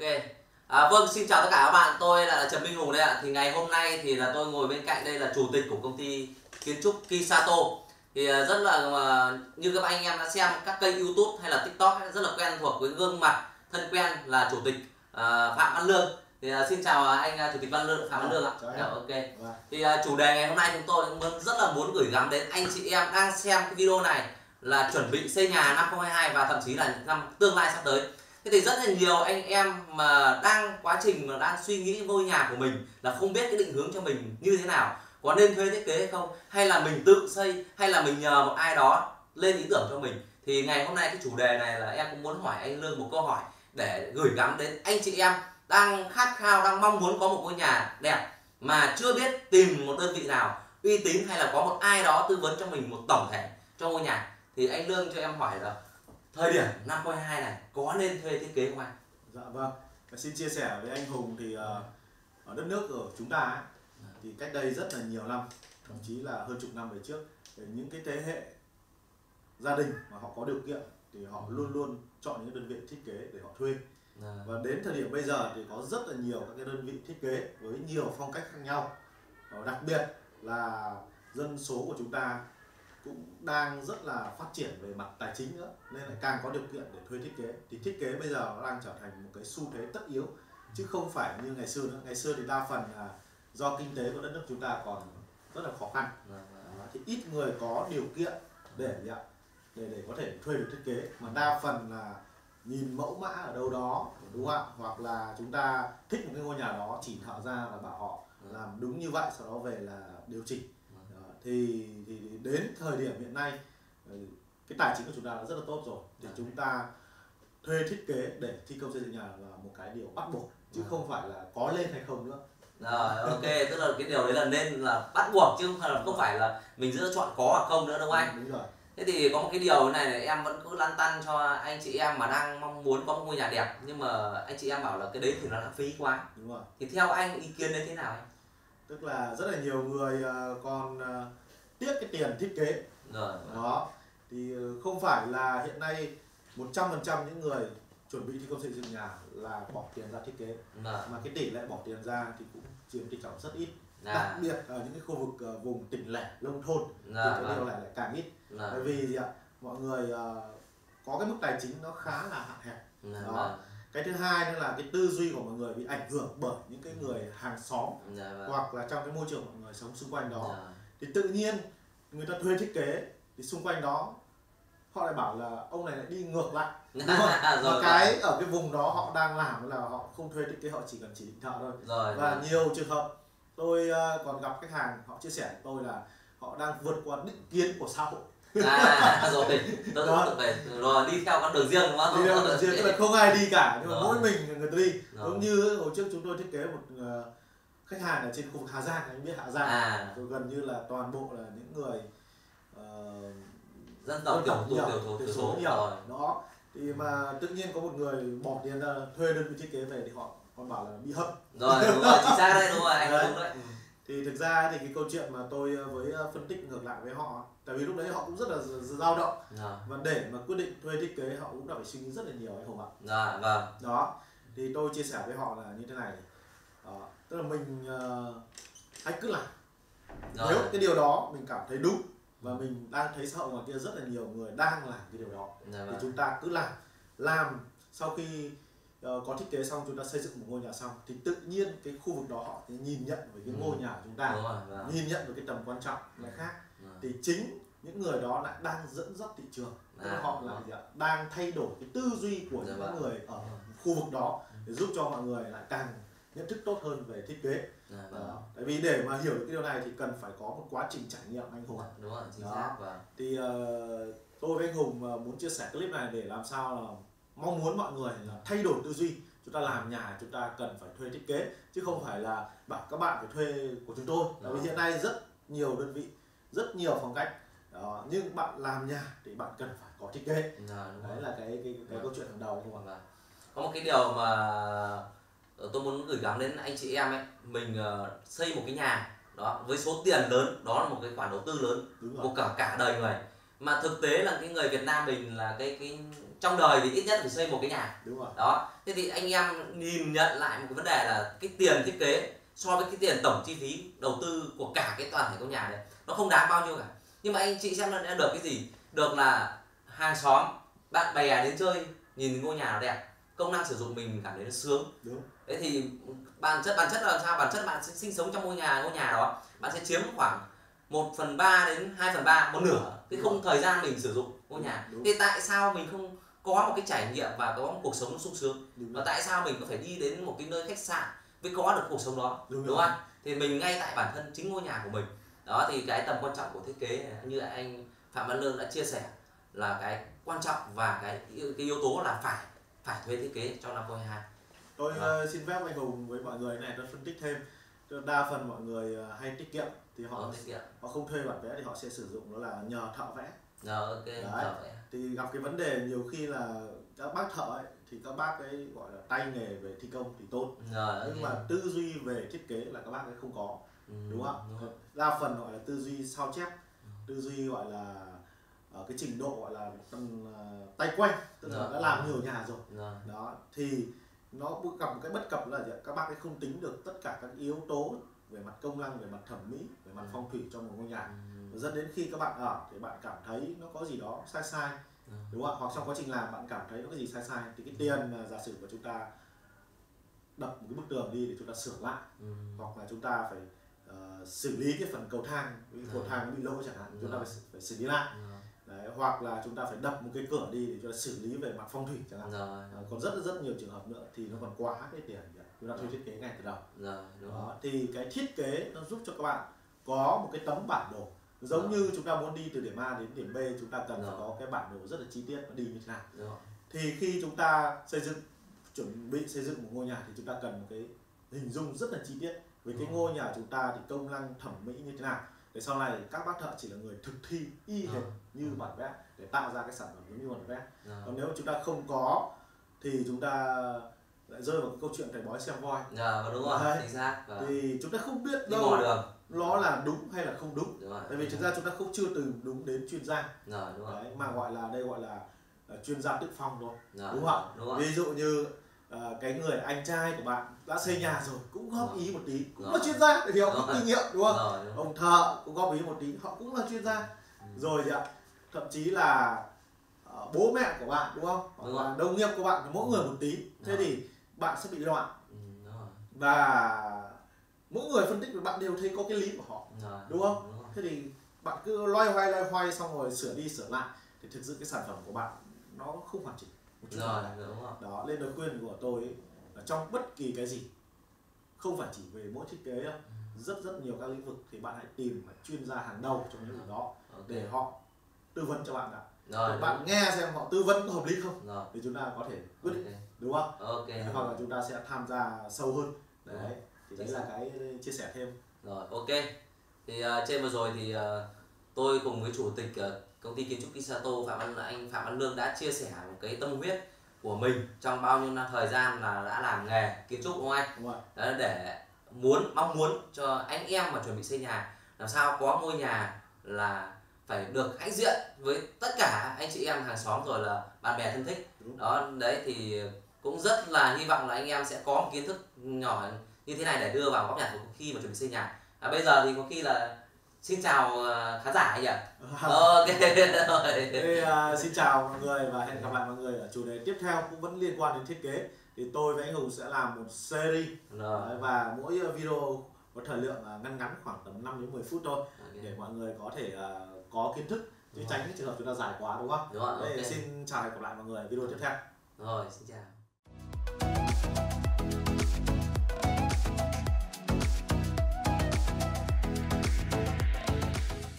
Ok. À, vâng, xin chào tất cả các bạn. Tôi là Trần Minh Hùng đây ạ. Thì ngày hôm nay thì là tôi ngồi bên cạnh đây là chủ tịch của công ty kiến trúc Kisato. Thì à, rất là mà, như các anh em đã xem các kênh YouTube hay là TikTok rất là quen thuộc với gương mặt thân quen là chủ tịch à, Phạm Văn Lương. Thì à, xin chào anh à, chủ tịch Văn Lương Phạm Văn Lương ạ. Dạ, ok. Vâng. Thì à, chủ đề ngày hôm nay chúng tôi cũng rất là muốn gửi gắm đến anh chị em đang xem cái video này là chuẩn bị xây nhà năm 2022 và thậm chí là năm tương lai sắp tới. Thế thì rất là nhiều anh em mà đang quá trình mà đang suy nghĩ ngôi nhà của mình là không biết cái định hướng cho mình như thế nào, có nên thuê thiết kế hay không, hay là mình tự xây, hay là mình nhờ một ai đó lên ý tưởng cho mình. Thì ngày hôm nay cái chủ đề này là em cũng muốn hỏi anh Lương một câu hỏi để gửi gắm đến anh chị em đang khát khao, đang mong muốn có một ngôi nhà đẹp mà chưa biết tìm một đơn vị nào uy tín hay là có một ai đó tư vấn cho mình một tổng thể cho ngôi nhà. Thì anh Lương cho em hỏi là thời điểm năm 22 này có nên thuê thiết kế không anh? Dạ vâng. Xin chia sẻ với anh Hùng thì ờ, ở đất nước của chúng ta ấy, thì cách đây rất là nhiều năm, thậm chí là hơn chục năm về trước, những cái thế hệ gia đình mà họ có điều kiện thì họ luôn luôn chọn những đơn vị thiết kế để họ thuê. Và đến thời điểm bây giờ thì có rất là nhiều các cái đơn vị thiết kế với nhiều phong cách khác nhau. Và đặc biệt là dân số của chúng ta cũng đang rất là phát triển về mặt tài chính nữa, nên lại càng có điều kiện để thuê thiết kế. Thì thiết kế bây giờ nó đang trở thành một cái xu thế tất yếu, chứ không phải như ngày xưa nữa. Ngày xưa thì đa phần là do kinh tế của đất nước chúng ta còn rất là khó khăn thì ít người có điều kiện để để để có thể thuê được thiết kế. Mà đa phần là nhìn mẫu mã ở đâu đó, đúng không ạ? Hoặc là chúng ta thích một cái ngôi nhà đó, chỉ thợ ra và bảo họ làm đúng như vậy, sau đó về là điều chỉnh thì, thì đến thời điểm hiện nay ừ, cái tài chính của chúng ta đã rất là tốt rồi thì Dạ. chúng ta thuê thiết kế để thi công xây dựng nhà là một cái điều bắt buộc chứ Dạ. không phải là có lên hay không nữa Rồi ok, tức là cái điều đấy là nên là bắt buộc chứ không phải là, không phải là mình giữa chọn có hoặc không nữa đúng không anh? đúng rồi Thế thì có một cái điều này là em vẫn cứ lăn tăn cho anh chị em mà đang mong muốn có một ngôi nhà đẹp nhưng mà anh chị em bảo là cái đấy thì nó lãng phí quá. đúng rồi Thì theo anh ý kiến đấy thế nào anh? Tức là rất là nhiều người ờ, còn ờ, tiếc cái tiền thiết kế. Rồi. đó. Thì ờ, không phải là hiện nay 100% những người chuẩn bị thi công xây dựng nhà là bỏ tiền ra thiết kế. Rồi. mà cái tỷ lệ bỏ tiền ra thì cũng chiếm tỷ trọng rất ít. Đặc Là, biệt ở những cái khu vực vùng tỉnh lẻ nông thôn thì là, cái điều là, này lại càng ít. Là, bởi vì gì ạ? Mọi người có cái mức tài chính nó khá là hạn hẹp. Là, Đó. là, cái thứ hai nữa là cái tư duy của mọi người bị ảnh hưởng bởi những cái người hàng xóm là, là, hoặc là trong cái môi trường mọi người sống xung quanh đó. Là, thì tự nhiên người ta thuê thiết kế thì xung quanh đó họ lại bảo là ông này lại đi ngược lại đúng không? và rồi, cái ở cái vùng đó họ đang làm là họ không thuê thiết kế họ chỉ cần chỉ định thợ thôi. Rồi, và rồi. nhiều trường hợp tôi ờ, còn gặp khách hàng họ chia sẻ với tôi là họ đang vượt qua định kiến của xã hội à rồi. Tôi Đó. tự về. Rồi đi theo con đường riêng đúng không? Đi đâu là riêng tức là không ai đi cả nhưng mà mỗi mình người ta đi. Giống như hồi trước chúng tôi thiết kế một ờ, khách hàng ở trên khu vực Hà Giang anh biết Hà Giang à. rồi gần như là toàn bộ là những người ờ, dân tộc tiểu nhiều, tiểu số số. nhiều rồi. Đó. Thì mà tự nhiên có một người bỏ tiền ra thuê đơn vị thiết kế về thì họ còn bảo là bị hâm. Rồi đúng rồi chính xác đấy đúng rồi anh đúng đấy thì thực ra thì cái câu chuyện mà tôi ờ, với ờ, phân tích ngược lại với họ tại vì lúc đấy họ cũng rất là dao động. Rồi và để mà quyết định thuê thiết kế họ cũng đã phải suy nghĩ rất là nhiều anh Hùng ạ. Rồi vâng. Đó. Thì tôi chia sẻ với họ là như thế này. Đó. tức là mình ờ, hãy cứ làm. Rồi nếu cái điều đó mình cảm thấy đúng và mình đang thấy xã hội ngoài kia rất là nhiều người đang làm cái điều đó rồi thì vâng. chúng ta cứ làm. Làm sau khi có thiết kế xong chúng ta xây dựng một ngôi nhà xong thì tự nhiên cái khu vực đó họ nhìn nhận về cái Ừ. ngôi nhà của chúng ta đúng rồi vâng. nhìn nhận về cái tầm quan trọng là khác Rồi. thì chính những người đó lại đang dẫn dắt thị trường Tức là À, họ là gì ạ? đang thay đổi cái tư duy của Dạ những vâng. người ở khu vực đó để giúp cho mọi người lại càng nhận thức tốt hơn về thiết kế Rồi, vâng. đó. tại vì để mà hiểu được cái điều này thì cần phải có một quá trình trải nghiệm anh Hùng đúng rồi chính Đó. xác vâng thì ờ, tôi với anh Hùng ờ, muốn chia sẻ clip này để làm sao là mong muốn mọi người là thay đổi tư duy. Chúng ta làm nhà chúng ta cần phải thuê thiết kế chứ không phải là bảo các bạn phải thuê của chúng tôi. Tại vì hiện nay rất nhiều đơn vị rất nhiều phong cách. Đó. nhưng bạn làm nhà thì bạn cần phải có thiết kế. Rồi đúng đấy rồi. là cái cái, cái câu chuyện hàng đầu. Không ạ Vâng. có một cái điều mà ờ, tôi muốn gửi gắm đến anh chị em ấy. Mình ờ, xây một cái nhà đó với số tiền lớn đó là một cái khoản đầu tư lớn. Của cả cả đời người. Mà thực tế là cái người Việt Nam mình là cái cái trong đời thì ít nhất phải xây một cái nhà. Đúng rồi. Đó. Thế thì anh em nhìn nhận lại một cái vấn đề là cái tiền thiết kế so với cái tiền tổng chi phí đầu tư của cả cái toàn thể ngôi nhà đấy nó không đáng bao nhiêu cả. Nhưng mà anh chị xem nó đã được cái gì? Được là hàng xóm bạn bè đến chơi nhìn ngôi nhà nó đẹp công năng sử dụng mình cảm thấy nó sướng. Đúng. Thế thì bản chất bản chất là sao? Bản chất bạn sẽ sinh sống trong ngôi nhà ngôi nhà đó bạn sẽ chiếm khoảng 1 phần ba đến 2 phần ba một nửa. Cái không thời gian mình sử dụng ngôi nhà. Đúng. thì tại sao mình không có một cái trải nghiệm và có một cuộc sống nó sung sướng. Đúng và tại sao mình có phải đi đến một cái nơi khách sạn mới có được cuộc sống đó? Đúng đúng, không thì mình ngay tại bản thân chính ngôi nhà của mình. Đó thì cái tầm quan trọng của thiết kế như anh phạm văn lương đã chia sẻ là cái quan trọng và cái cái yếu tố là phải phải thuê thiết kế trong năm 2022 tôi ờ, xin phép anh hùng với mọi người này tôi phân tích thêm. Đa phần mọi người ờ, hay tiết kiệm thì họ Có tiết kiệm. họ không thuê bản vẽ thì họ sẽ sử dụng đó là nhờ thợ vẽ rồi ok Đấy. rồi thì gặp cái vấn đề nhiều khi là các bác thợ ấy thì các bác ấy gọi là tay nghề về thi công thì tốt. Rồi nhưng mà tư duy về thiết kế là các bác ấy không có Ừ, đúng không? đúng đa phần gọi là tư duy sao chép tư duy gọi là ở cái trình độ gọi là tầm, ờ, tay quen tức là đã làm nhiều nhà rồi. Rồi. Đó thì nó gặp một cái bất cập là gì ạ? các bác ấy không tính được tất cả các yếu tố về mặt công năng về mặt thẩm mỹ về mặt Ừ. phong thủy trong một ngôi nhà. Ừ, dẫn đến khi các bạn ở thì bạn cảm thấy nó có gì đó sai sai Ừ. đúng không ạ? Hoặc trong quá trình làm bạn cảm thấy nó có gì sai sai thì cái tiền mà giả sử của chúng ta đập một cái bức tường đi để chúng ta sửa lại hoặc là chúng ta phải ờ, xử lý cái phần cầu thang cái cầu thang bị lỗ chẳng hạn chúng ta phải, phải xử lý lại Đấy, hoặc là chúng ta phải đập một cái cửa đi để ta xử lý về mặt phong thủy chẳng hạn. Rồi. Ờ, còn rất rất nhiều trường hợp nữa thì nó còn quá cái tiền chúng ta thuê thiết kế ngay từ đầu. Rồi đúng rồi. đó, thì cái thiết kế nó giúp cho các bạn có một cái tấm bản đồ. Giống Đó. như chúng ta muốn đi từ điểm A đến điểm B chúng ta cần phải Đó. có cái bản đồ rất là chi tiết nó đi như thế nào. Rồi. thì khi chúng ta xây dựng chuẩn bị xây dựng một ngôi nhà thì chúng ta cần một cái hình dung rất là chi tiết. Với cái ngôi nhà chúng ta thì công năng thẩm mỹ như thế nào để sau này các bác thợ chỉ là người thực thi y Đó. hệt như Đó. bản vẽ để tạo ra cái sản phẩm giống như bản vẽ Rồi. còn nếu chúng ta không có thì chúng ta lại rơi vào cái câu chuyện thầy bói xem voi Dạ, đúng rồi, Đấy. chính xác. Vâng. thì chúng ta không biết đâu nó là đúng hay là không đúng Đúng rồi. tại vì thực ra chúng ta không chưa từng đúng đến chuyên gia Rồi, đúng rồi. đấy, mà gọi là đây gọi là là chuyên gia tự phong thôi đúng không ạ? Ví dụ như ờ, cái người anh trai của bạn đã xây nhà rồi cũng góp ý một tí cũng là chuyên gia thì họ có kinh nghiệm đúng không? Rồi, đúng rồi. ông thợ cũng góp ý một tí họ cũng là chuyên gia. Ừ. rồi ạ thậm chí là ờ, bố mẹ của bạn đúng không? Hoặc là đồng nghiệp của bạn thì mỗi người một tí thế thì bạn sẽ bị loạn. Ừ, và mỗi người phân tích với bạn đều thấy có cái lý của họ Rồi, Đúng không? Đúng rồi. thế thì bạn cứ loay hoay loay hoay xong rồi sửa đi sửa lại thì thực sự cái sản phẩm của bạn nó không hoàn chỉnh Rồi, đúng rồi. đó nên lời khuyên của tôi ấy, là trong bất kỳ cái gì không phải chỉ về mỗi thiết kế đâu rất rất nhiều các lĩnh vực thì bạn hãy tìm chuyên gia hàng đầu trong lĩnh vực đó Ok. để họ tư vấn cho bạn ạ Rồi, Để bạn nghe xem họ tư vấn có hợp lý không rồi. thì chúng ta có thể quyết định Ok. đúng không Ok. hoặc là chúng ta sẽ tham gia sâu hơn đấy thì đấy là cái chia sẻ thêm Rồi, ok. Thì uh, trên vừa rồi thì uh, tôi cùng với chủ tịch uh, công ty kiến trúc Kisato Phạm Văn anh Phạm Văn Lương đã chia sẻ một cái tâm huyết của mình trong bao nhiêu năm thời gian là đã làm nghề kiến trúc đúng không anh? đúng Đấy, để muốn mong muốn cho anh em mà chuẩn bị xây nhà làm sao có ngôi nhà là phải được hãnh diện với tất cả anh chị em hàng xóm rồi là bạn bè thân thích Đúng. đó đấy thì cũng rất là hy vọng là anh em sẽ có một kiến thức nhỏ như thế này để đưa vào góc nhặt của khi mà chuẩn bị xây nhà à, bây giờ thì có khi là xin chào ờ, khán giả anh nhỉ? Ok rồi. À, xin chào mọi người và hẹn gặp lại mọi người ở chủ đề tiếp theo cũng vẫn liên quan đến thiết kế. Thì tôi với anh Hùng sẽ làm một series. Đấy, và mỗi video có thời lượng ngắn ngắn khoảng tầm 5 đến 10 phút thôi ok. để mọi người có thể à, có kiến thức chứ tránh cái trường hợp chúng ta dài quá đúng không? đúng rồi Đây, ok. xin chào và hẹn gặp lại mọi người video tiếp theo. rồi xin chào